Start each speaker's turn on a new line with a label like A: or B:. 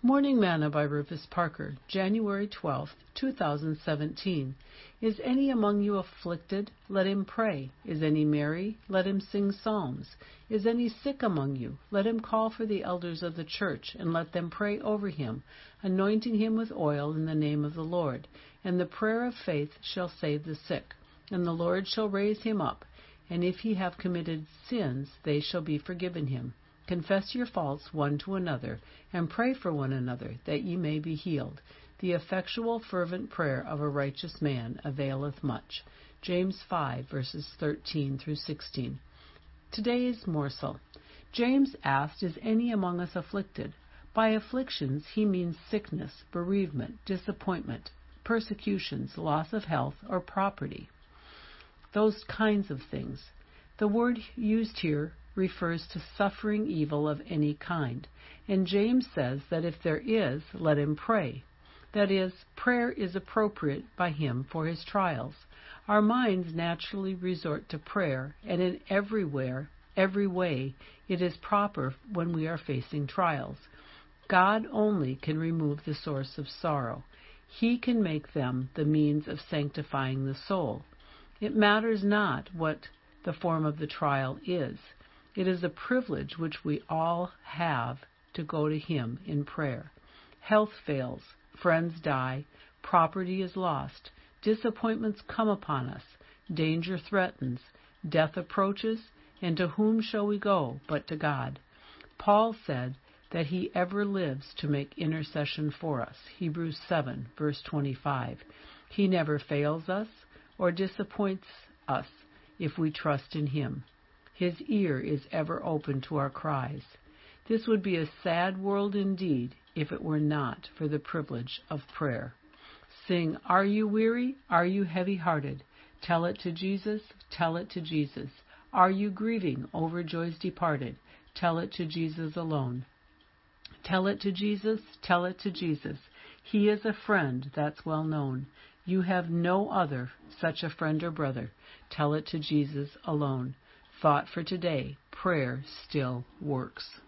A: Morning Manna by Rufus Parker, January 12, 2017. Is any among you afflicted? Let him pray. Is any merry? Let him sing psalms. Is any sick among you? Let him call for the elders of the church, and let them pray over him, anointing him with oil in the name of the Lord. And the prayer of faith shall save the sick, and the Lord shall raise him up. And if he have committed sins, they shall be forgiven him. Confess your faults one to another, and pray for one another, that ye may be healed. The effectual, fervent prayer of a righteous man availeth much. James 5, verses 13 through 16. Today's morsel. James asked, Is any among us afflicted? By afflictions he means sickness, bereavement, disappointment, persecutions, loss of health or property. Those kinds of things. The word used here refers to suffering evil of any kind, and James says that if there is, let him pray. That is, prayer is appropriate by him for his trials. Our minds naturally resort to prayer, and in everywhere, every way, it is proper when we are facing trials. God only can remove the source of sorrow. He can make them the means of sanctifying the soul. It matters not what the form of the trial is. It is a privilege which we all have to go to Him in prayer. Health fails, friends die, property is lost, disappointments come upon us, danger threatens, death approaches, and to whom shall we go but to God? Paul said that he ever lives to make intercession for us. Hebrews 7, verse 25. He never fails us or disappoints us if we trust in him. His ear is ever open to our cries. This would be a sad world indeed if it were not for the privilege of prayer. Sing, Are you weary? Are you heavy hearted? Tell it to Jesus, tell it to Jesus. Are you grieving over joys departed? Tell it to Jesus alone. Tell it to Jesus, tell it to Jesus. He is a friend that's well known. You have no other such a friend or brother. Tell it to Jesus alone. Thought for today prayer still works.